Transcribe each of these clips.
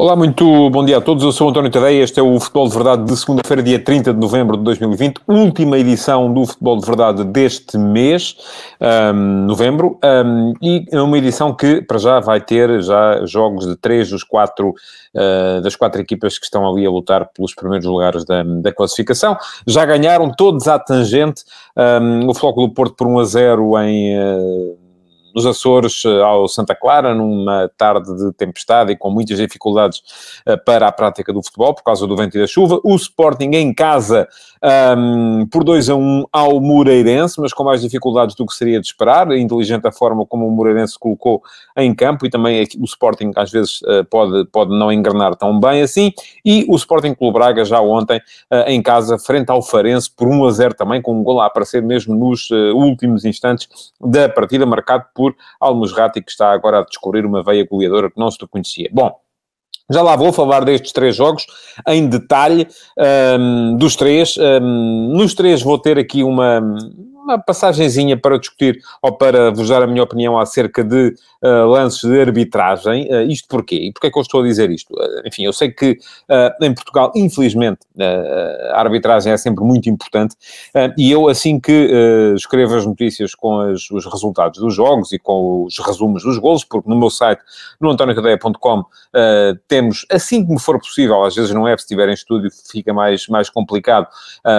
Olá, muito bom dia a todos. Eu sou António Tadeia. Este é o Futebol de Verdade de segunda-feira, dia 30 de novembro de 2020. Última edição do Futebol de Verdade deste mês, um, novembro. Um, e é uma edição que, para já, vai ter já jogos de três dos quatro, uh, das quatro equipas que estão ali a lutar pelos primeiros lugares da, da classificação. Já ganharam todos à tangente. Um, o Flóculo do Porto por 1 a 0 em... Uh, nos Açores eh, ao Santa Clara, numa tarde de tempestade e com muitas dificuldades eh, para a prática do futebol, por causa do vento e da chuva. O Sporting em casa, um, por 2 a 1 um, ao Moreirense, mas com mais dificuldades do que seria de esperar. inteligente a forma como o Moreirense colocou em campo e também o Sporting às vezes eh, pode, pode não engrenar tão bem assim. E o Sporting Clube Braga já ontem em casa, frente ao Farense, por 1 a 0 também, com um gol a aparecer mesmo nos últimos instantes da partida, marcado por por Almusrati, que está agora a descobrir uma veia goleadora que não se conhecia. Bom, já lá vou falar destes três jogos em detalhe um, dos três. Um, nos três vou ter aqui uma, uma passagenzinha para discutir ou para vos dar a minha opinião acerca de uh, lances de arbitragem. Uh, isto porquê? E porquê é que eu estou a dizer isto? Uh, enfim, eu sei que em Portugal, infelizmente, a arbitragem é sempre muito importante e eu, assim que escrevo as notícias com as, os resultados dos jogos e com os resumos dos golos, porque no meu site, no antoniocadeia.com, temos, assim que me for possível, às vezes não é, se estiver em estúdio fica mais, mais complicado,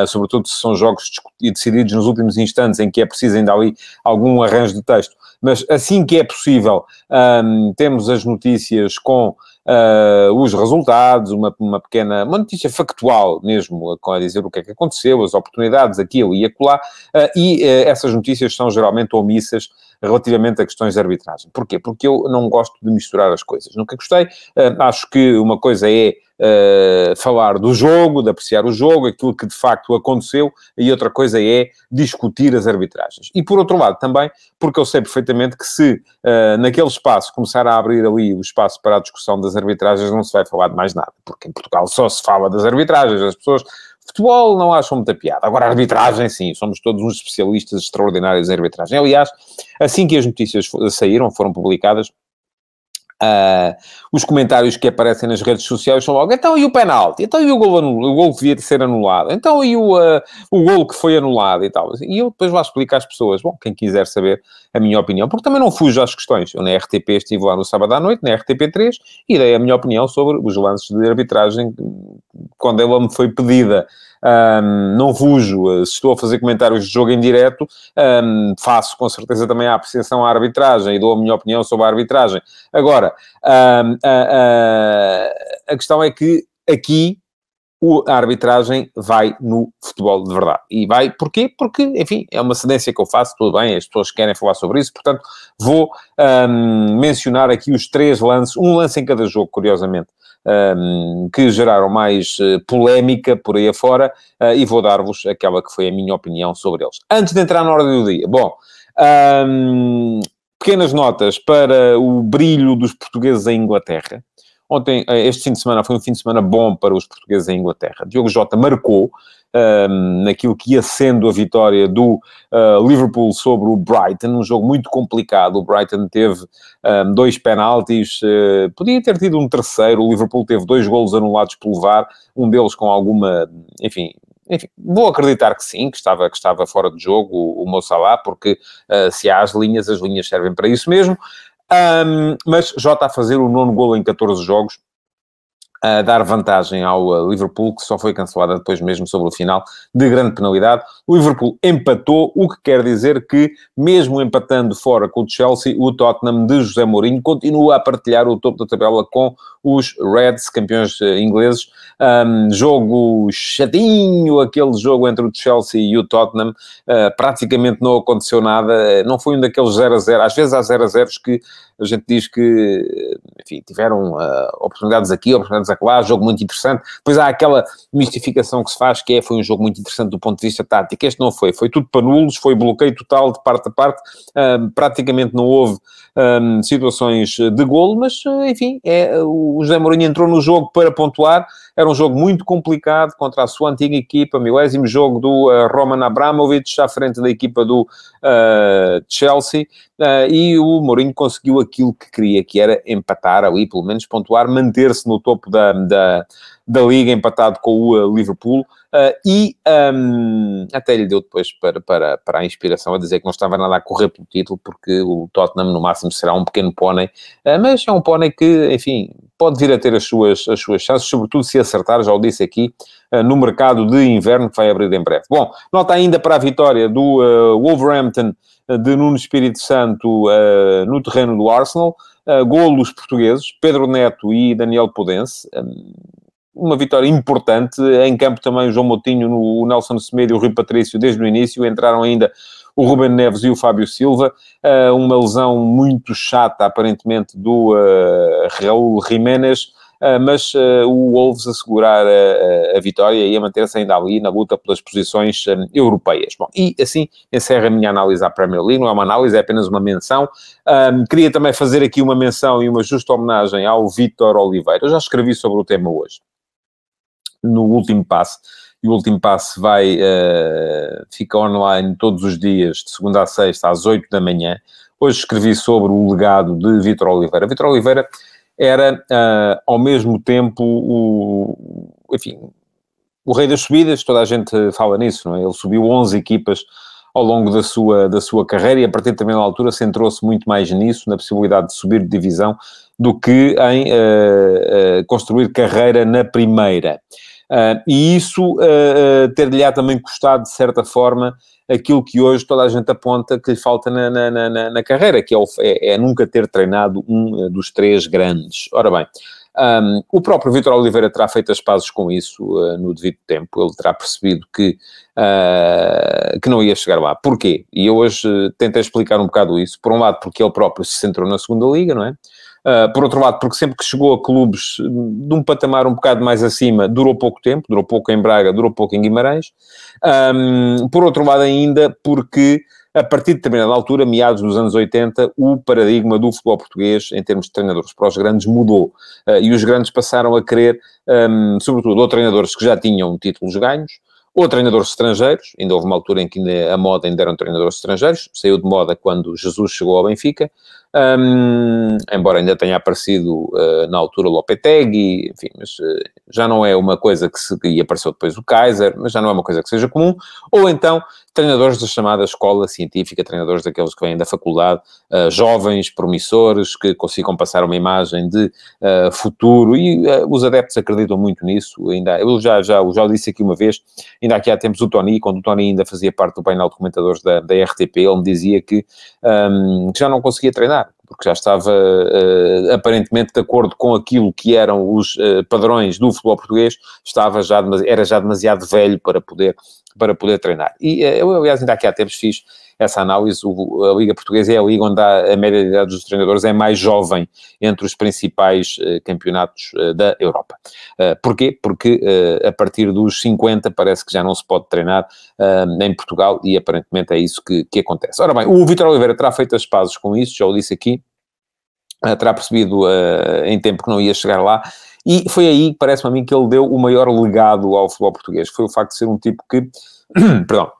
sobretudo se são jogos decididos nos últimos instantes, instantes em que é preciso ainda ali algum arranjo de texto, mas assim que é possível, um, temos as notícias com uh, os resultados, uma, uma pequena, uma notícia factual mesmo, com a dizer o que é que aconteceu, as oportunidades, aquilo e acolá, uh, e uh, essas notícias são geralmente omissas relativamente a questões de arbitragem. Porquê? Porque eu não gosto de misturar as coisas. Nunca gostei. acho que uma coisa é uh, falar do jogo, de apreciar o jogo, aquilo que de facto aconteceu, e outra coisa é discutir as arbitragens. E por outro lado também, porque eu sei perfeitamente que se uh, naquele espaço começar a abrir ali o espaço para a discussão das arbitragens, não se vai falar de mais nada, porque em Portugal só se fala das arbitragens, as pessoas Futebol não acham muita piada. Agora, arbitragem, sim, somos todos uns especialistas extraordinários em arbitragem. Aliás, assim que as notícias saíram, foram publicadas, Uh, os comentários que aparecem nas redes sociais são logo, então e o penalti? Então e o gol, o gol que devia ser anulado? Então e o, uh, o gol que foi anulado e tal? E eu depois vou explicar às pessoas, bom, quem quiser saber a minha opinião, porque também não fujo às questões. Eu na RTP estive lá no sábado à noite, na RTP3, e dei a minha opinião sobre os lances de arbitragem quando ela me foi pedida um, não fujo, se estou a fazer comentários de jogo em direto, um, faço com certeza também a apreciação à arbitragem e dou a minha opinião sobre a arbitragem. Agora, um, a, questão é que aqui a arbitragem vai no futebol de verdade. E vai, porquê? Porque, enfim, é uma cedência que eu faço, tudo bem, as pessoas querem falar sobre isso, portanto, vou um, mencionar aqui os três lances, um lance em cada jogo, curiosamente, um, que geraram mais uh, polémica por aí afora, uh, e vou dar-vos aquela que foi a minha opinião sobre eles. Antes de entrar na ordem do dia, bom, um, pequenas notas para o brilho dos portugueses em Inglaterra. Ontem, eh, este fim de semana foi um fim de semana bom para os portugueses em Inglaterra. Diogo Jota marcou, um, naquilo que ia sendo a vitória do uh, Liverpool sobre o Brighton, um jogo muito complicado. O Brighton teve um, dois penaltis, uh, podia ter tido um terceiro. O Liverpool teve dois golos anulados pelo VAR, um deles com alguma, enfim, enfim, vou acreditar que sim, que estava, que estava fora de jogo o, o Mo porque uh, se há as linhas, as linhas servem para isso mesmo. Um, mas Jota a fazer o nono golo em 14 jogos, a dar vantagem ao uh, Liverpool, que só foi cancelada depois mesmo sobre o final, de grande penalidade. O Liverpool empatou, o que quer dizer que, mesmo empatando fora com o Chelsea, o Tottenham de José Mourinho continua a partilhar o topo da tabela com os Reds, campeões uh, ingleses. Um, jogo chatinho, aquele jogo entre o Chelsea e o Tottenham, uh, praticamente não aconteceu nada, não foi um daqueles 0 a 0, às vezes há 0 a 0 que a gente diz que, enfim, tiveram uh, oportunidades aqui, oportunidades acolá, jogo muito interessante. Depois há aquela mistificação que se faz que é, foi um jogo muito interessante do ponto de vista tático. Este não foi, foi tudo para nulos, foi bloqueio total de parte a parte, uh, praticamente não houve um, situações de golo, mas, enfim, é, o José Mourinho entrou no jogo para pontuar, era um jogo muito complicado contra a sua antiga equipa, milésimo jogo do uh, Roman Abramovich, à frente da equipa do uh, Chelsea, uh, e o Mourinho conseguiu aquilo que queria, que era empatar ali, pelo menos pontuar, manter-se no topo da, da, da Liga, empatado com o Liverpool, e um, até lhe deu depois para, para, para a inspiração a dizer que não estava nada a correr pelo título, porque o Tottenham no máximo será um pequeno pônei, mas é um pônei que, enfim, pode vir a ter as suas, as suas chances, sobretudo se acertar, já o disse aqui, no mercado de inverno que vai abrir em breve. Bom, nota ainda para a vitória do uh, Wolverhampton de Nuno Espírito Santo uh, no terreno do Arsenal, uh, golos portugueses, Pedro Neto e Daniel Pudense, um, uma vitória importante, em campo também o João Moutinho, o Nelson Semedo e o Rui Patrício desde o início, entraram ainda o Ruben Neves e o Fábio Silva, uh, uma lesão muito chata, aparentemente, do uh, Raul Jiménez, uh, mas o Wolves assegurar a, vitória e a manter-se ainda ali na luta pelas posições europeias. Bom, e assim encerra a minha análise à Premier League, não é uma análise, é apenas uma menção. Queria também fazer aqui uma menção e uma justa homenagem ao Vítor Oliveira. Eu já escrevi sobre o tema hoje, no último passo e o último passo vai, uh, fica online todos os dias, de segunda a sexta, às 8 da manhã. Hoje escrevi sobre o legado de Vitor Oliveira. Vitor Oliveira era, uh, ao mesmo tempo, o, enfim, o rei das subidas, toda a gente fala nisso, não é? Ele subiu 11 equipas ao longo da sua, da sua carreira e a partir também da altura centrou-se muito mais nisso, na possibilidade de subir de divisão, do que em uh, uh, construir carreira na primeira. Uh, e isso ter-lhe-á também custado, de certa forma, aquilo que hoje toda a gente aponta que lhe falta na, na, na, na carreira, que é, o, é, é, nunca ter treinado um dos três grandes. Ora bem, um, o próprio Vitor Oliveira terá feito as pazes com isso uh, no devido tempo, ele terá percebido que, uh, que não ia chegar lá. Porquê? E eu hoje tentei explicar um bocado isso. Por um lado, porque ele próprio se centrou na segunda liga, não é? Uh, por outro lado, porque sempre que chegou a clubes de um patamar um bocado mais acima, durou pouco tempo, durou pouco em Braga, durou pouco em Guimarães. Um, por outro lado, ainda porque a partir de determinada altura, meados dos anos 80, o paradigma do futebol português, em termos de treinadores para os grandes, mudou. Uh, e os grandes passaram a querer, um, sobretudo, ou treinadores que já tinham títulos ganhos, ou treinadores estrangeiros, ainda houve uma altura em que a moda ainda eram treinadores estrangeiros, saiu de moda quando Jesus chegou ao Benfica, um, embora ainda tenha aparecido uh, na altura o Lopetegui, enfim, mas uh, já não é uma coisa que se... e apareceu depois o Kaiser, mas já não é uma coisa que seja comum, ou então treinadores da chamada escola científica, treinadores daqueles que vêm da faculdade, uh, jovens, promissores, que consigam passar uma imagem de futuro, e os adeptos acreditam muito nisso, ainda, eu já, já, já o disse aqui uma vez, ainda aqui há tempos o Tony, quando o Tony ainda fazia parte do painel de comentadores da, da RTP, ele me dizia que, um, que já não conseguia treinar, porque já estava uh, aparentemente de acordo com aquilo que eram os uh, padrões do futebol português, estava já, era já demasiado velho para poder, para poder treinar. E uh, eu, aliás, ainda aqui há tempos fiz essa análise, o, a Liga Portuguesa é a liga onde a, a média de idade dos treinadores é mais jovem entre os principais campeonatos da Europa. porquê? Porque a partir dos 50 parece que já não se pode treinar em Portugal e aparentemente é isso que, que acontece. Ora bem, o Vitor Oliveira terá feito as pazes com isso, já o disse aqui, uh, terá percebido uh, em tempo que não ia chegar lá, e foi aí, parece-me a mim, que ele deu o maior legado ao futebol português, foi o facto de ser um tipo que, perdão,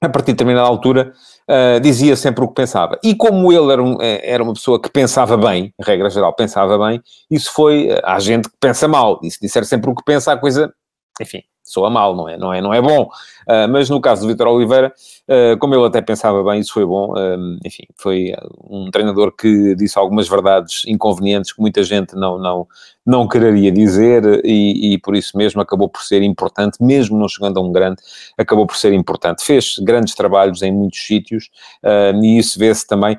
a partir de determinada altura, uh, dizia sempre o que pensava. E como ele era, um, era uma pessoa que pensava bem, regra geral, pensava bem, isso foi a gente que pensa mal. E se disser sempre o que pensa, a coisa, enfim, soa mal, não é? Não é, não é bom. Uh, mas no caso do Vitor Oliveira, uh, como ele até pensava bem, isso foi bom. Uh, enfim, foi um treinador que disse algumas verdades inconvenientes que muita gente não, não, não quereria dizer e, e, por isso mesmo acabou por ser importante, mesmo não chegando a um grande, acabou por ser importante. Fez grandes trabalhos em muitos sítios e isso vê-se também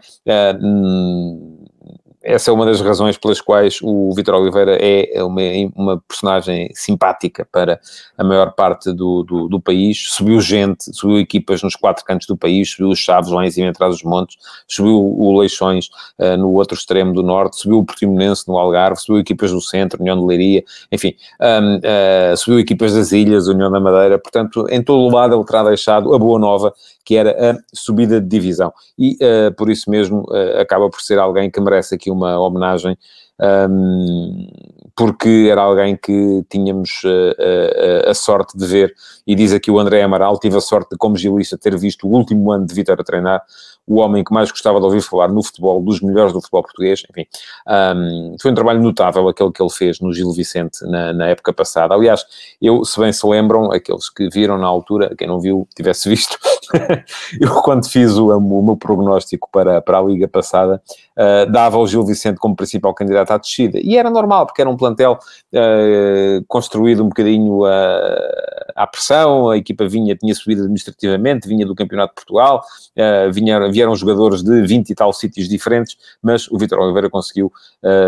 essa é uma das razões pelas quais o Vitor Oliveira é uma, uma personagem simpática para a maior parte do, do, do, país. Subiu gente, subiu equipas nos quatro cantos do país, subiu os Chaves lá em cima, atrás dos montes, subiu o Leixões uh, no outro extremo do norte, subiu o Portimonense no Algarve, subiu equipas do centro, União de Leiria, enfim, um, uh, subiu equipas das Ilhas, União da Madeira. Portanto, em todo o lado ele terá deixado a boa nova que era a subida de divisão. E por isso mesmo acaba por ser alguém que merece aqui uma homenagem um, porque era alguém que tínhamos uh, uh, a sorte de ver, e diz aqui o André Amaral, tive a sorte de, como gilista, ter visto o último ano de Vitor treinar, o homem que mais gostava de ouvir falar no futebol, dos melhores do futebol português, enfim. Um, foi um trabalho notável aquele que ele fez no Gil Vicente na, na, época passada. Aliás, eu, se bem se lembram, aqueles que viram na altura, quem não viu, tivesse visto, eu quando fiz o, o, meu prognóstico para, para a Liga passada, uh, dava ao Gil Vicente como principal candidato à descida. E era normal, porque era um plantel uh, construído um bocadinho uh, à pressão, a equipa vinha, tinha subido administrativamente, vinha do Campeonato de Portugal, uh, vinha, vieram jogadores de 20 e tal sítios diferentes, mas o Vitor Oliveira conseguiu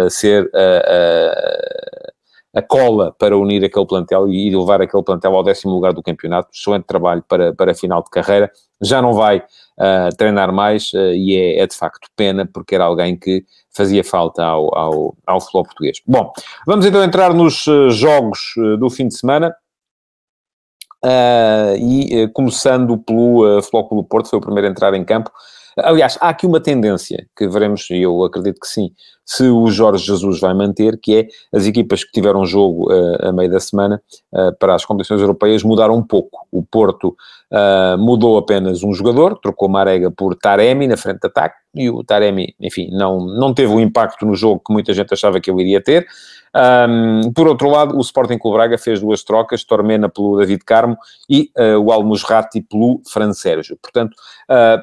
ser a cola para unir aquele plantel e levar aquele plantel ao décimo lugar do campeonato. Excelente trabalho para, para a final de carreira. Já não vai uh, treinar mais uh, e é, é, de facto pena porque era alguém que fazia falta ao, ao, ao futebol português. Bom, vamos então entrar nos uh, jogos do fim de semana. e começando pelo uh, Futebol Porto, foi o primeiro a entrar em campo. Aliás, há aqui uma tendência que veremos, e eu acredito que sim, se o Jorge Jesus vai manter, que é as equipas que tiveram jogo uh, a meio da semana uh, para as competições europeias mudaram um pouco. O Porto uh, mudou apenas um jogador, trocou Marega por Taremi na frente de ataque, e o Taremi, enfim, não, não teve o impacto no jogo que muita gente achava que ele iria ter. Um, por outro lado, o Sporting Clube Braga fez duas trocas, Tormena pelo David Carmo e o Almusrati pelo Fran Sérgio. Portanto,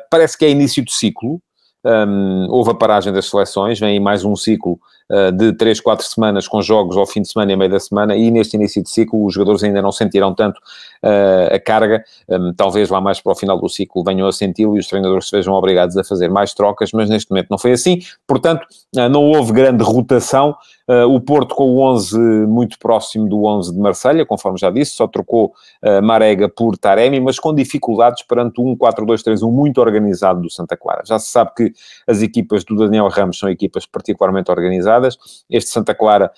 parece que é início de ciclo, um, houve a paragem das seleções, vem mais um ciclo uh, de 3, 4 semanas com jogos ao fim de semana e meio da semana, e neste início de ciclo os jogadores ainda não sentiram tanto a carga, um, talvez lá mais para o final do ciclo venham a senti-lo e os treinadores se vejam obrigados a fazer mais trocas, mas neste momento não foi assim, portanto uh, não houve grande rotação, o Porto com o 11 muito próximo do 11 de Marselha, conforme já disse, só trocou Marega por Taremi, mas com dificuldades perante um 4-2-3-1 muito organizado do Santa Clara. Já se sabe que as equipas do Daniel Ramos são equipas particularmente organizadas. Este Santa Clara,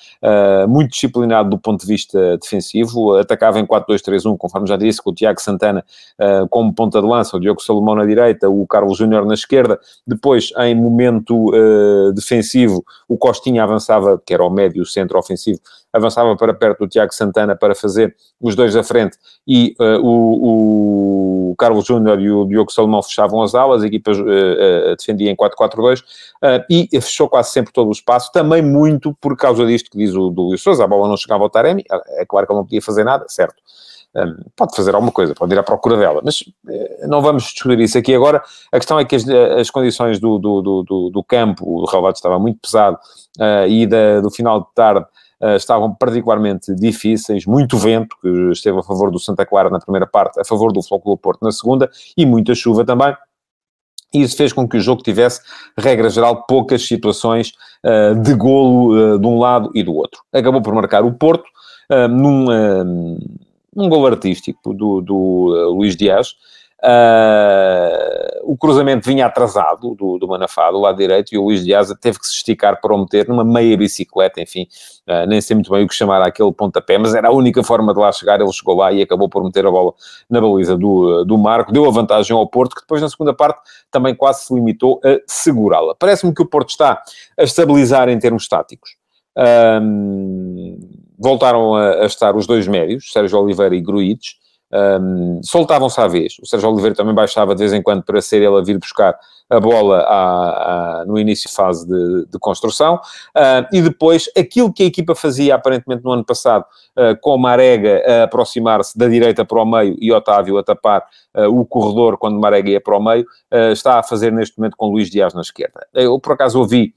muito disciplinado do ponto de vista defensivo, atacava em 4-2-3-1, conforme já disse, com o Tiago Santana uh, como ponta de lança, o Diogo Salomão na direita, o Carlos Júnior na esquerda. Depois, em momento uh, defensivo, o Costinha avançava, que era o médio centro ofensivo, avançava para perto do Tiago Santana para fazer os dois à frente e uh, o, o, Carlos Júnior e o Diogo Salomão fechavam as alas, a equipa defendia em 4-4-2 e fechou quase sempre todo o espaço, também muito por causa disto que diz o do Luís Sousa, a bola não chegava ao Taremi, é claro que ele não podia fazer nada, certo. Pode fazer alguma coisa, pode ir à procura dela, mas não vamos discutir isso aqui agora. A questão é que as, as condições do, do, do, do, campo, o relvado estava muito pesado e da, do final de tarde uh, estavam particularmente difíceis, muito vento, que esteve a favor do Santa Clara na primeira parte, a favor do Flóculo Porto na segunda, e muita chuva também. E isso fez com que o jogo tivesse, regra geral, poucas situações uh, de golo uh, de um lado e do outro. Acabou por marcar o Porto num, num golo artístico do, do Luís Dias, Uh, o cruzamento vinha atrasado do, do Manafá, do lado direito, e o Luís Dias teve que se esticar para o meter numa meia bicicleta, enfim, uh, nem sei muito bem o que chamar aquele pontapé, mas era a única forma de lá chegar, ele chegou lá e acabou por meter a bola na baliza do, do Marco, deu a vantagem ao Porto, que depois na segunda parte também quase se limitou a segurá-la. Parece-me que o Porto está a estabilizar em termos táticos. Um, voltaram a, a, estar os dois médios, Sérgio Oliveira e Gruites, um, soltavam-se à vez. O Sérgio Oliveira também baixava de vez em quando para ser ele a vir buscar a bola à, à, no início de fase de, de construção. Uh, e depois, aquilo que a equipa fazia aparentemente no ano passado, uh, com Marega a aproximar-se da direita para o meio e Otávio a tapar uh, o corredor quando Marega ia para o meio, está a fazer neste momento com Luís Dias na esquerda. Eu, por acaso, ouvi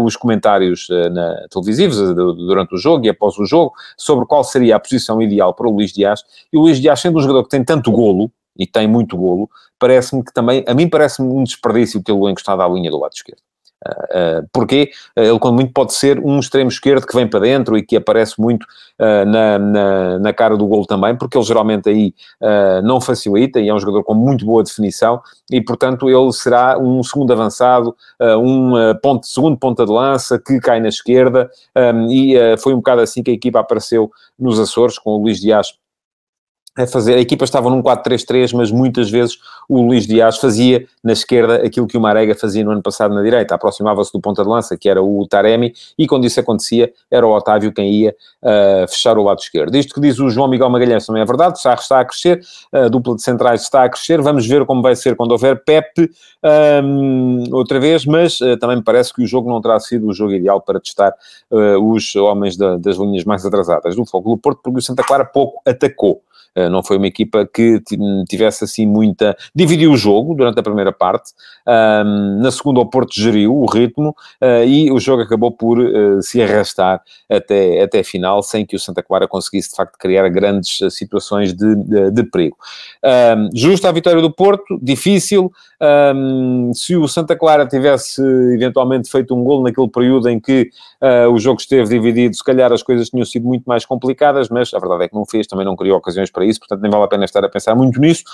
os comentários na, televisivos durante o jogo e após o jogo sobre qual seria a posição ideal para o Luís Dias. E o Luís Dias, sendo um jogador que tem tanto golo, e tem muito golo, parece-me que também, a mim parece-me um desperdício tê-lo encostado à linha do lado esquerdo. Uh, uh, porque ele, quando muito, pode ser um extremo esquerdo que vem para dentro e que aparece muito uh, na, na, na, cara do golo também, porque ele geralmente aí não facilita e é um jogador com muito boa definição e, portanto, ele será um segundo avançado, um ponto, segundo ponta de lança que cai na esquerda um, e foi um bocado assim que a equipa apareceu nos Açores, com o Luís Dias a fazer. A equipa estava num 4-3-3, mas muitas vezes o Luís Dias fazia na esquerda aquilo que o Marega fazia no ano passado na direita. Aproximava-se do ponta de lança, que era o Taremi, e quando isso acontecia, era o Otávio quem ia uh, fechar o lado esquerdo. Isto que diz o João Miguel Magalhães também é verdade. O Sarro está a crescer, a dupla de centrais está a crescer. Vamos ver como vai ser quando houver Pepe um, outra vez, mas uh, também me parece que o jogo não terá sido o jogo ideal para testar uh, os homens da, das linhas mais atrasadas do Fogo do Porto, porque o Santa Clara pouco atacou. Eh, não foi uma equipa que tivesse assim muita. Dividiu o jogo durante a primeira parte, na segunda, o Porto geriu o ritmo eh, e o jogo acabou por eh, se arrastar até, até a final, sem que o Santa Clara conseguisse de facto criar grandes situações de, de, de perigo. Justa a vitória do Porto, difícil. Se o Santa Clara tivesse eventualmente feito um gol naquele período em que o jogo esteve dividido, se calhar as coisas tinham sido muito mais complicadas, mas a verdade é que não fez, também não criou ocasiões para para isso, portanto nem vale a pena estar a pensar muito nisso.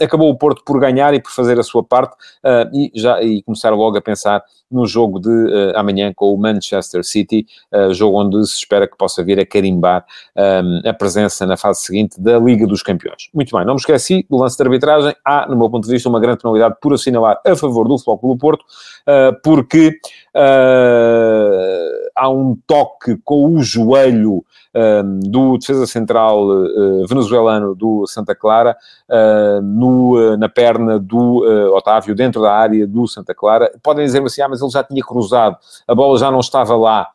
Acabou o Porto por ganhar e por fazer a sua parte uh, e, já, e começar logo a pensar no jogo de uh, amanhã com o Manchester City, jogo onde se espera que possa vir a carimbar um, a presença na fase seguinte da Liga dos Campeões. Muito bem, não me esqueci do lance de arbitragem. Há, no meu ponto de vista, uma grande penalidade por assinalar a favor do Futebol do Porto, porque há um toque com o joelho do defesa central uh, venezuelano do Santa Clara uh, no, uh, na perna do Otávio, dentro da área do Santa Clara. Podem dizer assim, ah, mas ele já tinha cruzado, a bola já não estava lá.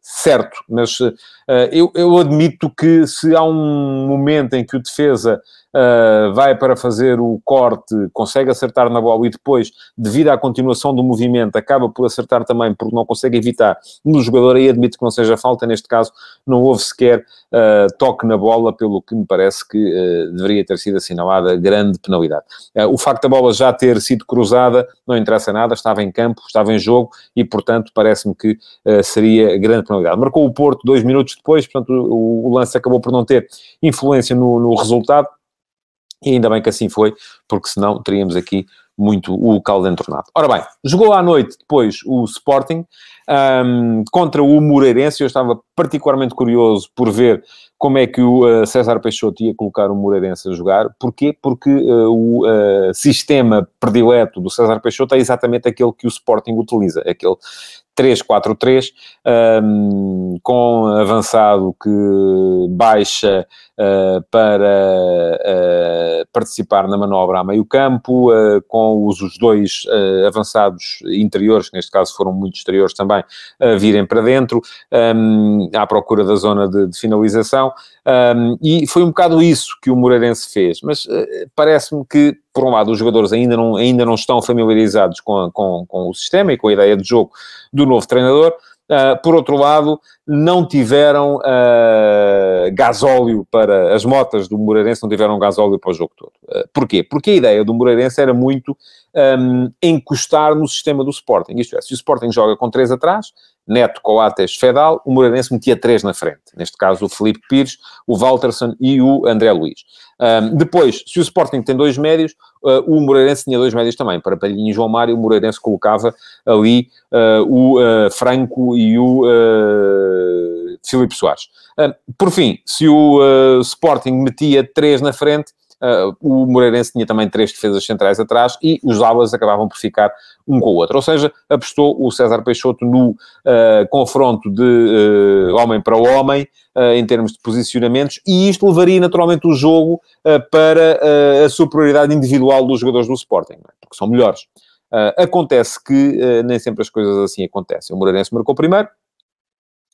certo, mas eu, eu admito que se há um momento em que o defesa uh, vai para fazer o corte, consegue acertar na bola e depois, devido à continuação do movimento, acaba por acertar também porque não consegue evitar no jogador, aí admito que não seja falta, neste caso não houve sequer uh, toque na bola, pelo que me parece que uh, deveria ter sido assinalada grande penalidade. o facto da bola já ter sido cruzada não interessa nada, estava em campo, estava em jogo e, portanto, parece-me que seria grande penalidade. Marcou o Porto dois minutos depois, portanto, o, o lance acabou por não ter influência no, no resultado, e ainda bem que assim foi, porque senão teríamos aqui muito o caldo entornado. Ora bem, jogou à noite depois o Sporting um, contra o Moreirense. Eu estava particularmente curioso por ver como é que o uh, César Peixoto ia colocar o Moreirense a jogar. Porquê? Porque uh, o uh, sistema predileto do César Peixoto é exatamente aquele que o Sporting utiliza, aquele 3-4-3, um, com avançado que baixa uh, para uh, participar na manobra a meio campo, uh, com os, os dois avançados interiores, que neste caso foram muito exteriores também, virem para dentro, um, à procura da zona de, de finalização, um, e foi um bocado isso que o Moreirense fez, mas parece-me que por um lado, os jogadores ainda não, ainda não estão familiarizados com, a, com, com o sistema e com a ideia de jogo do novo treinador. Uh, por outro lado, não tiveram uh, gasóleo para as motas do Moreirense, não tiveram gasóleo para o jogo todo. Uh, porquê? Porque a ideia do Moreirense era muito um, encostar no sistema do Sporting. Isto é, se o Sporting joga com três atrás, Neto, Coates, Fedal, o Moreirense metia três na frente. Neste caso, o Felipe Pires, o Walterson e o André Luiz. Um, depois, se o Sporting tem dois médios, uh, o Moreirense tinha dois médios também. Para Palhinha e João Mário, o Moreirense colocava ali uh, o uh, Franco e o Filipe Soares. por fim, se o Sporting metia três na frente, Uh, o Moreirense tinha também três defesas centrais atrás e os alas acabavam por ficar um com o outro. Ou seja, apostou o César Peixoto no uh, confronto de uh, homem para homem, em termos de posicionamentos, e isto levaria naturalmente o jogo para a superioridade individual dos jogadores do Sporting, é? porque são melhores. acontece que nem sempre as coisas assim acontecem. O Moreirense marcou primeiro,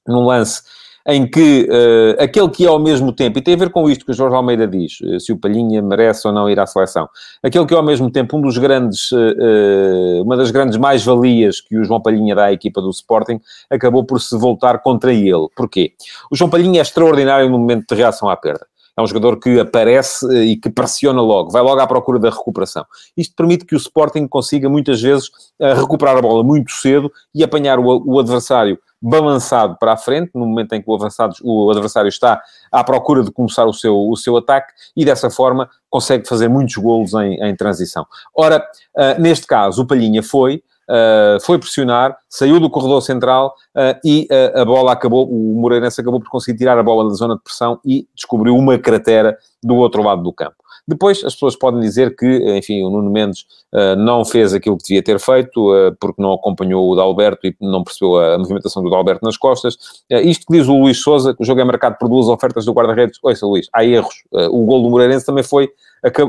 num lance em que uh, aquele que é ao mesmo tempo, e tem a ver com isto que o Jorge Almeida diz, uh, se o Palhinha merece ou não ir à seleção, aquele que é ao mesmo tempo um dos grandes, uh, uma das grandes mais-valias que o João Palhinha dá à equipa do Sporting, acabou por se voltar contra ele. Porquê? O João Palhinha é extraordinário no momento de reação à perda. É um jogador que aparece e que pressiona logo, vai logo à procura da recuperação. Isto permite que o Sporting consiga muitas vezes recuperar a bola muito cedo e apanhar o, adversário balançado para a frente, no momento em que o, avançado, o adversário está à procura de começar o seu, o seu ataque, e dessa forma consegue fazer muitos golos em, em transição. Ora, uh, neste caso, o Palhinha foi, uh, foi pressionar, saiu do corredor central uh, e uh, a bola acabou, o Moreirense acabou por conseguir tirar a bola da zona de pressão e descobriu uma cratera do outro lado do campo. Depois, as pessoas podem dizer que, enfim, o Nuno Mendes uh, não fez aquilo que devia ter feito, uh, porque não acompanhou o Dalberto e não percebeu a, movimentação do Dalberto nas costas. Uh, isto que diz o Luís Souza, que o jogo é marcado por duas ofertas do guarda-redes. Ouça, Luís, há erros. o gol do Moreirense também foi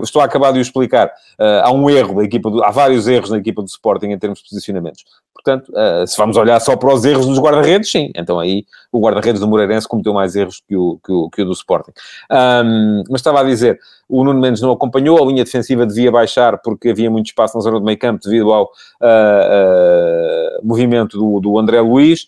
estou a acabar de o explicar. Uh, há um erro da equipa, do, há vários erros na equipa do Sporting em termos de posicionamentos. Portanto, uh, se vamos olhar só para os erros dos guarda-redes, sim. Então aí o guarda-redes do Moreirense cometeu mais erros que o, que o, que o do Sporting. Um, mas estava a dizer, o Nuno Mendes não acompanhou, a linha defensiva devia baixar porque havia muito espaço na zona do meio campo devido ao uh, movimento do, do André Luiz,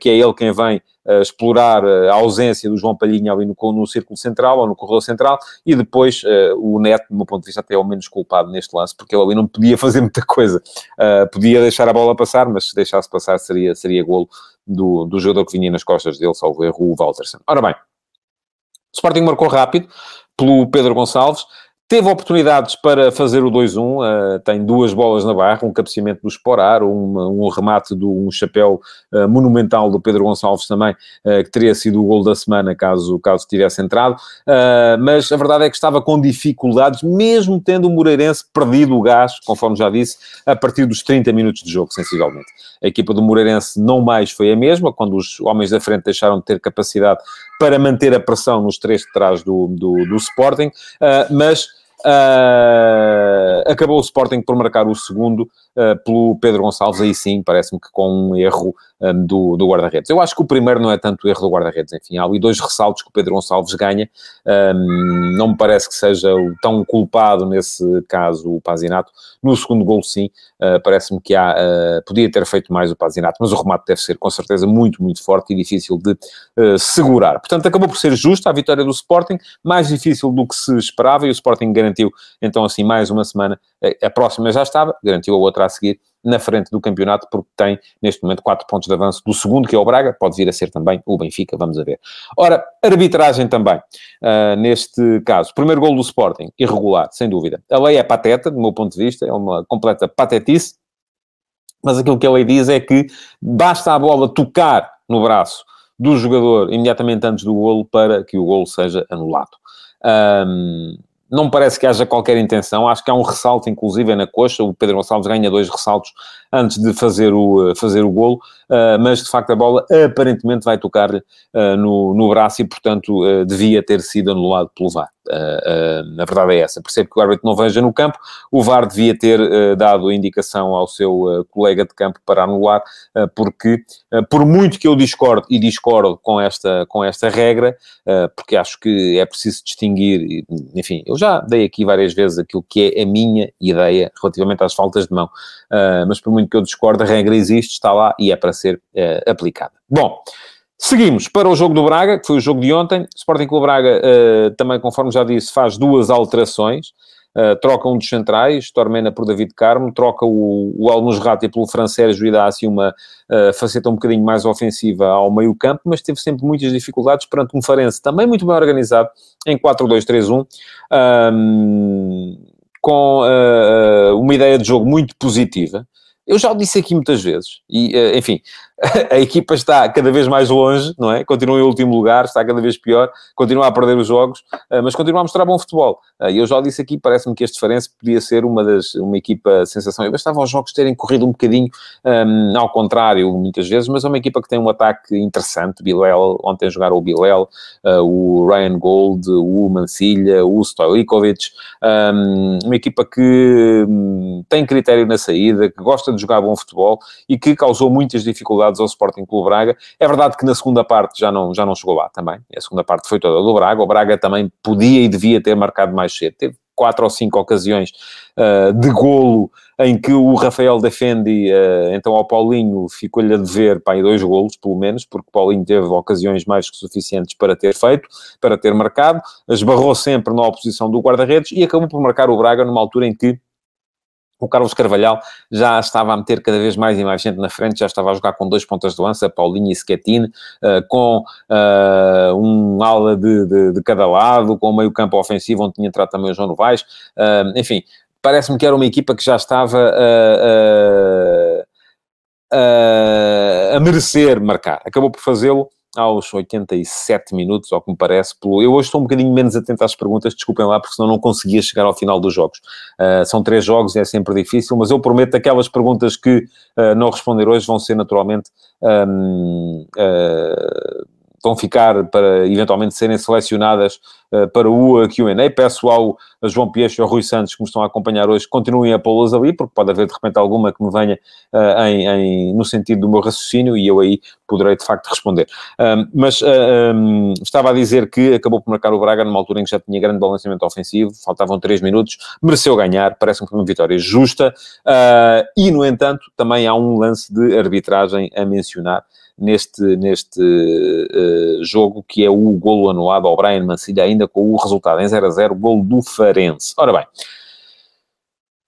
que é ele quem vem explorar a ausência do João Palhinha ali no, no círculo central ou no corredor central e depois uh, o Neto, do meu ponto de vista, até é o menos culpado neste lance, porque ele ali não podia fazer muita coisa. Uh, podia deixar a bola passar, mas se deixasse passar seria, seria golo do, do jogador que vinha nas costas dele, salvo erro, o Walterson. Ora bem, o Sporting marcou rápido pelo Pedro Gonçalves. Teve oportunidades para fazer o 2-1, uh, tem duas bolas na barra, um cabeceamento do Esporar, um, um remate de um chapéu uh, monumental do Pedro Gonçalves também, uh, que teria sido o gol da semana caso, caso tivesse entrado, mas a verdade é que estava com dificuldades, mesmo tendo o Moreirense perdido o gás, conforme já disse, a partir dos 30 minutos de jogo, sensivelmente. A equipa do Moreirense não mais foi a mesma, quando os homens da frente deixaram de ter capacidade para manter a pressão nos três de trás do, do, do Sporting, mas Uh, acabou o Sporting por marcar o segundo uh, pelo Pedro Gonçalves, aí sim, parece-me que com um erro um, do, do guarda-redes. Eu acho que o primeiro não é tanto o erro do guarda-redes, enfim, há ali dois ressaltos que o Pedro Gonçalves ganha, um, não me parece que seja tão culpado nesse caso o Pazinato. No segundo gol, sim, uh, parece-me que há, podia ter feito mais o Pazinato, mas o remate deve ser com certeza muito, muito forte e difícil de segurar. Portanto, acabou por ser justa a vitória do Sporting, mais difícil do que se esperava e o Sporting garantiu então assim mais uma semana, a próxima já estava, garantiu a outra a seguir na frente do campeonato, porque tem neste momento 4 pontos de avanço do segundo, que é o Braga, pode vir a ser também o Benfica, vamos a ver. Ora, arbitragem também, uh, neste caso. Primeiro gol do Sporting, irregular, sem dúvida. A lei é pateta, do meu ponto de vista, é uma completa patetice, mas aquilo que a lei diz é que basta a bola tocar no braço do jogador imediatamente antes do golo para que o golo seja anulado. Um, não parece que haja qualquer intenção, acho que há um ressalto, inclusive, na coxa, o Pedro Gonçalves ganha dois ressaltos antes de fazer o, eh, fazer o golo, uh, mas de facto a bola aparentemente vai tocar-lhe uh, no, no braço e, portanto, devia ter sido anulado pelo VAR. a verdade é essa. Percebo que o árbitro não veja no campo, o VAR devia ter dado a indicação ao seu colega de campo para anular, porque, por muito que eu discordo e discordo com esta, com esta regra, porque acho que é preciso distinguir, enfim, eu já dei aqui várias vezes aquilo que é a minha ideia relativamente às faltas de mão, mas por muito muito que eu discordo, a regra existe, está lá e é para ser uh, aplicada. Bom, seguimos para o jogo do Braga, que foi o jogo de ontem. Sporting Clube Braga, uh, também, conforme já disse, faz duas alterações. Uh, troca um dos centrais, Tormena por David Carmo, troca o, o Almusrati pelo Fran Sérgio e dá assim uma uh, faceta um bocadinho mais ofensiva ao meio campo, mas teve sempre muitas dificuldades perante um Farense também muito bem organizado em 4-2-3-1. Um, com uh, uma ideia de jogo muito positiva, eu já o disse aqui muitas vezes, e eh, enfim, a equipa está cada vez mais longe, não é? Continua em último lugar, está cada vez pior, continua a perder os jogos, eh, mas continua a mostrar bom futebol. Eh, e eu já disse aqui, parece-me que este Farense podia ser uma das, uma equipa sensação. Eu bastava os jogos terem corrido um bocadinho um, ao contrário, muitas vezes, mas é uma equipa que tem um ataque interessante. Bilel, ontem jogaram o Bilel, uh, o Ryan Gold, o Mancilha, o Stojkovic, um, uma equipa que um, tem critério na saída, que gosta de jogar bom futebol e que causou muitas dificuldades ao Sporting Clube Braga. É verdade que na segunda parte já não, já não chegou lá também. A segunda parte foi toda do Braga. O Braga também podia e devia ter marcado mais cedo. Teve quatro ou cinco ocasiões uh, de golo em que o Rafael defende, uh, então ao Paulinho ficou-lhe a dever para aí dois golos, pelo menos, porque Paulinho teve ocasiões mais que suficientes para ter feito, para ter marcado, esbarrou sempre na oposição do guarda-redes e acabou por marcar o Braga numa altura em que o Carlos Carvalhal já estava a meter cada vez mais e mais gente na frente, já estava a jogar com dois pontas de lança, Paulinho e Schettine, uh, com uh, um ala de, de, de, cada lado, com o meio campo ofensivo, onde tinha entrado também o João Novaes. Uh, enfim, parece-me que era uma equipa que já estava a merecer marcar. Acabou por fazê-lo aos 87 minutos, ao que me parece. Pelo... Eu hoje estou um bocadinho menos atento às perguntas, desculpem lá, porque senão não conseguia chegar ao final dos jogos. Uh, são três jogos e é sempre difícil, mas eu prometo que aquelas perguntas que uh, não responder hoje vão ser naturalmente. Um, uh, vão ficar para eventualmente serem selecionadas uh, para o Q&A. Peço ao João Piecho e ao Rui Santos que me estão a acompanhar hoje, continuem a pô-las ali, porque pode haver de repente alguma que me venha uh, em, em, no sentido do meu raciocínio e eu aí poderei de facto responder. Um, mas uh, um, estava a dizer que acabou por marcar o Braga numa altura em que já tinha grande balanceamento ofensivo, faltavam 3 minutos, mereceu ganhar, parece-me que uma vitória justa e, no entanto, também há um lance de arbitragem a mencionar neste, neste uh, jogo, que é o golo anulado ao Brian Mancilha, ainda com o resultado em 0 a 0, golo do Farense. Ora bem,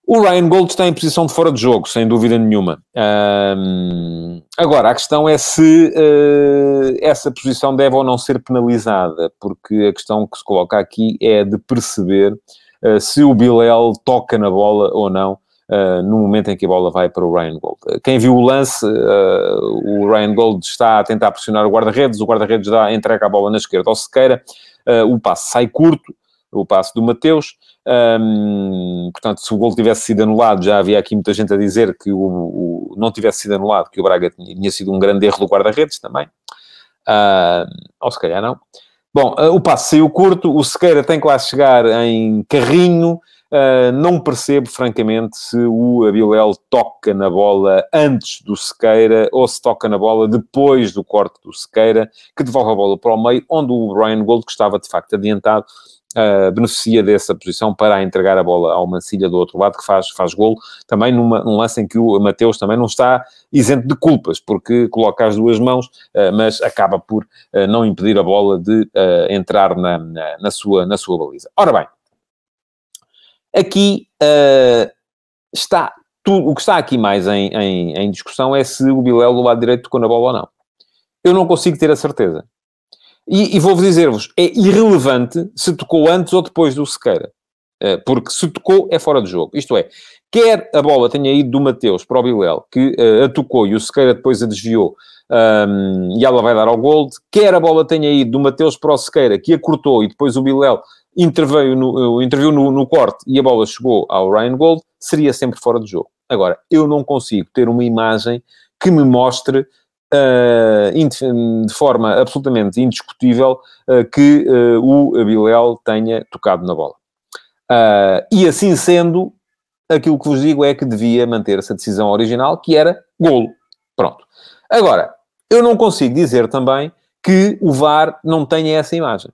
o Ryan Gold está em posição de fora de jogo, sem dúvida nenhuma. Um, agora, a questão é se uh, essa posição deve ou não ser penalizada, porque a questão que se coloca aqui é de perceber uh, se o Bilel toca na bola ou não uh, no momento em que a bola vai para o Ryan Gold. Quem viu o lance, uh, o Ryan Gold está a tentar pressionar o guarda-redes, o guarda-redes dá, entrega a bola na esquerda ao Sequeira, o passe sai curto, o passe do Mateus, um, portanto, se o gol tivesse sido anulado, já havia aqui muita gente a dizer que o, o não tivesse sido anulado, que o Braga tinha, tinha sido um grande erro do guarda-redes também, uh, ou se calhar não. Bom, uh, o passe saiu curto, o Sequeira tem que lá chegar em carrinho, Uh, não percebo, francamente, se o Abilel toca na bola antes do Sequeira ou se toca na bola depois do corte do Sequeira, que devolve a bola para o meio, onde o Brian Gold, que estava de facto adiantado, uh, beneficia dessa posição para entregar a bola ao Mancilha do outro lado, que faz, faz golo, também numa, num lance em que o Mateus também não está isento de culpas, porque coloca as duas mãos, uh, mas acaba por não impedir a bola de entrar na, na, na, sua, na sua baliza. Ora bem, Aqui uh, está tudo, o que está aqui mais em, em, em, discussão é se o Bilel do lado direito tocou na bola ou não. Eu não consigo ter a certeza. E, e vou-vos dizer-vos, é irrelevante se tocou antes ou depois do Sequeira. Uh, porque se tocou, é fora de jogo. Isto é, quer a bola tenha ido do Mateus para o Bilel, que uh, a tocou e o Sequeira depois a desviou, um, e ela vai dar ao Gold, quer a bola tenha ido do Mateus para o Sequeira, que a cortou e depois o Bilel interveio no, interviu no, no, corte e a bola chegou ao Ryan Gold, seria sempre fora de jogo. Agora, eu não consigo ter uma imagem que me mostre uh, de forma absolutamente indiscutível uh, que uh, o Bilel tenha tocado na bola. e assim sendo, aquilo que vos digo é que devia manter-se a decisão original, que era golo. Pronto. Agora, eu não consigo dizer também que o VAR não tenha essa imagem.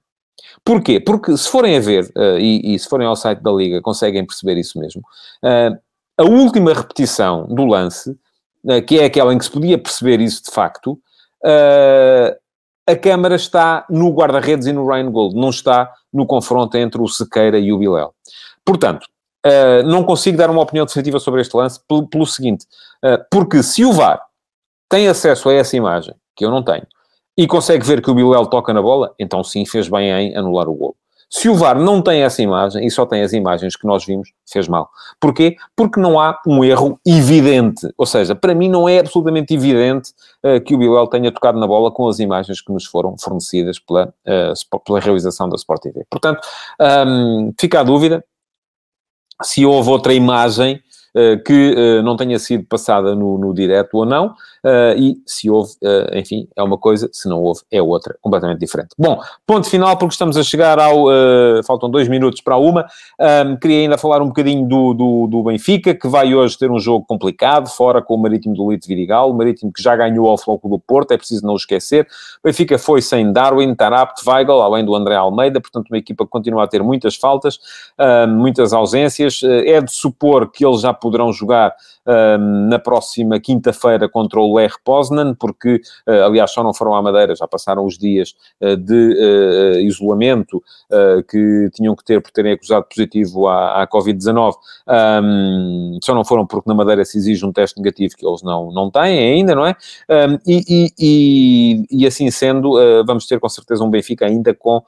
Porquê? Porque se forem a ver, uh, e, e, se forem ao site da Liga, conseguem perceber isso mesmo, uh, a última repetição do lance, uh, que é aquela em que se podia perceber isso de facto, a câmara está no guarda-redes e no Ryan Gold, não está no confronto entre o Sequeira e o Bilel. Portanto, não consigo dar uma opinião definitiva sobre este lance pelo, pelo seguinte, porque se o VAR tem acesso a essa imagem, que eu não tenho, e consegue ver que o Bilel toca na bola, então sim, fez bem em anular o gol. Se o VAR não tem essa imagem e só tem as imagens que nós vimos, fez mal. Porquê? Porque não há um erro evidente. Ou seja, para mim não é absolutamente evidente uh, que o Bilel tenha tocado na bola com as imagens que nos foram fornecidas pela, uh, pela realização da Sport TV. Portanto, um, fica a dúvida se houve outra imagem que não tenha sido passada no, no direto ou não. Uh, e se houve, enfim, é uma coisa, se não houve, é outra, completamente diferente. Bom, ponto final, porque estamos a chegar ao. Faltam dois minutos para uma. Um, queria ainda falar um bocadinho do, do, do, Benfica, que vai hoje ter um jogo complicado, fora com o Marítimo do Lito Virigal, o Marítimo que já ganhou ao Floco do Porto, é preciso não esquecer. O Benfica foi sem Darwin, Tarapt, Weigl, além do André Almeida, portanto, uma equipa que continua a ter muitas faltas, muitas ausências. é de supor que eles já poderão jogar na próxima quinta-feira contra o Ler Poznan, porque, uh, aliás, só não foram à Madeira, já passaram os dias uh, de uh, isolamento que tinham que ter por terem acusado positivo à, à Covid-19, um, só não foram porque na Madeira se exige um teste negativo que eles não, não têm ainda, não é? Um, e, e, e, assim sendo, vamos ter com certeza um Benfica ainda com,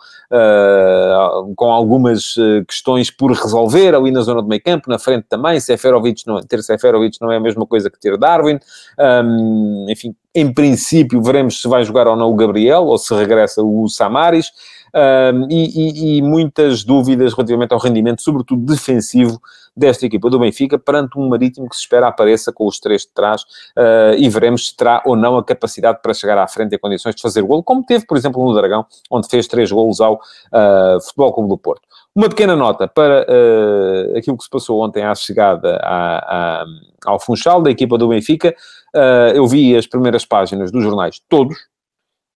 com algumas questões por resolver ali na zona do meio campo, na frente também, Seferovic não, ter Seferovic Não é a mesma coisa que ter Darwin. Um, enfim, em princípio, veremos se vai jogar ou não o Gabriel, ou se regressa o Samaris. Um, e, e, e, muitas dúvidas relativamente ao rendimento, sobretudo defensivo, desta equipa do Benfica, perante um Marítimo que se espera apareça com os três de trás uh, e veremos se terá ou não a capacidade para chegar à frente em condições de fazer golo, como teve, por exemplo, no Dragão, onde fez três golos ao uh, Futebol Clube do Porto. Uma pequena nota para uh, aquilo que se passou ontem à chegada à, à, ao Funchal, da equipa do Benfica. Uh, eu vi as primeiras páginas dos jornais, todos,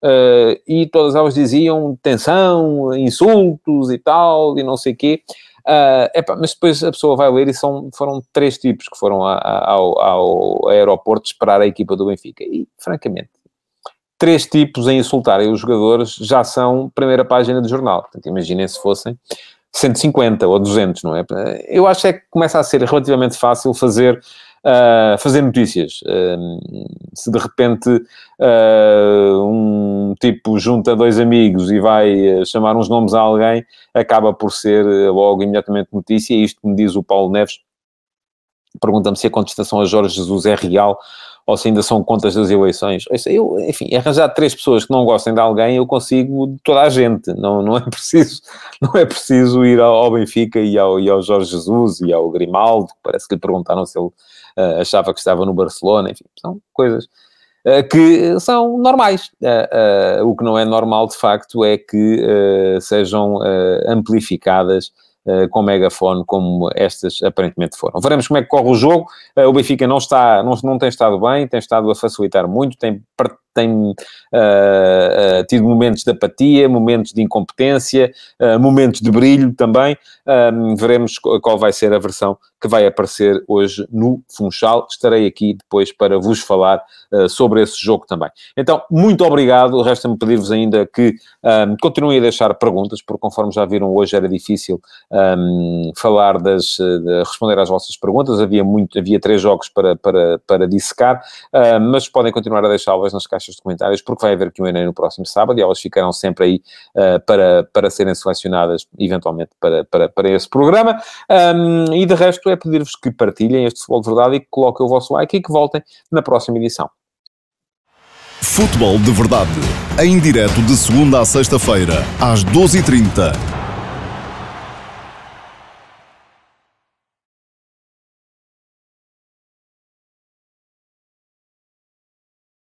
uh, e todas elas diziam tensão, insultos e tal, e não sei o quê. Epa, mas depois a pessoa vai ler e são, foram três tipos que foram a, a, ao, ao aeroporto esperar a equipa do Benfica. E, francamente, três tipos a insultarem os jogadores já são primeira página de jornal. Portanto, imaginem se fossem 150 ou 200, não é? Eu acho é que começa a ser relativamente fácil fazer, uh, fazer notícias. Uh, se de repente uh, um tipo junta dois amigos e vai chamar uns nomes a alguém, acaba por ser logo imediatamente notícia. Isto me diz o Paulo Neves. Pergunta-me se a contestação a Jorge Jesus é real ou se ainda são contas das eleições. Eu, enfim, arranjar três pessoas que não gostem de alguém, eu consigo toda a gente. Não, não é preciso, não é preciso ir ao, Benfica e ao, e ao Jorge Jesus e ao Grimaldo, parece que lhe perguntaram se ele uh, achava que estava no Barcelona, enfim, são coisas uh, que são normais. Uh, o que não é normal, de facto, é que sejam amplificadas uh, com megafone, como estas aparentemente foram. Veremos como é que corre o jogo. Uh, o Benfica não está, não, não tem estado bem, tem estado a facilitar muito, tem tem uh, uh, tido momentos de apatia, momentos de incompetência, uh, momentos de brilho também. veremos qual vai ser a versão que vai aparecer hoje no Funchal. Estarei aqui depois para vos falar sobre esse jogo também. Então, muito obrigado. Resta-me pedir-vos ainda que um, continuem a deixar perguntas, porque conforme já viram hoje era difícil um, falar das, de responder às vossas perguntas. Havia, muito, havia três jogos para, para, para dissecar, mas podem continuar a deixá-las nas caixas caixas de comentários, porque vai haver Q&A no próximo sábado e elas ficarão sempre aí uh, para, para serem selecionadas, eventualmente, para, para, para esse programa. Um, e de resto é pedir-vos que partilhem este Futebol de Verdade e que coloquem o vosso like e que voltem na próxima edição. Futebol de Verdade, em direto de segunda a sexta-feira, às 12h30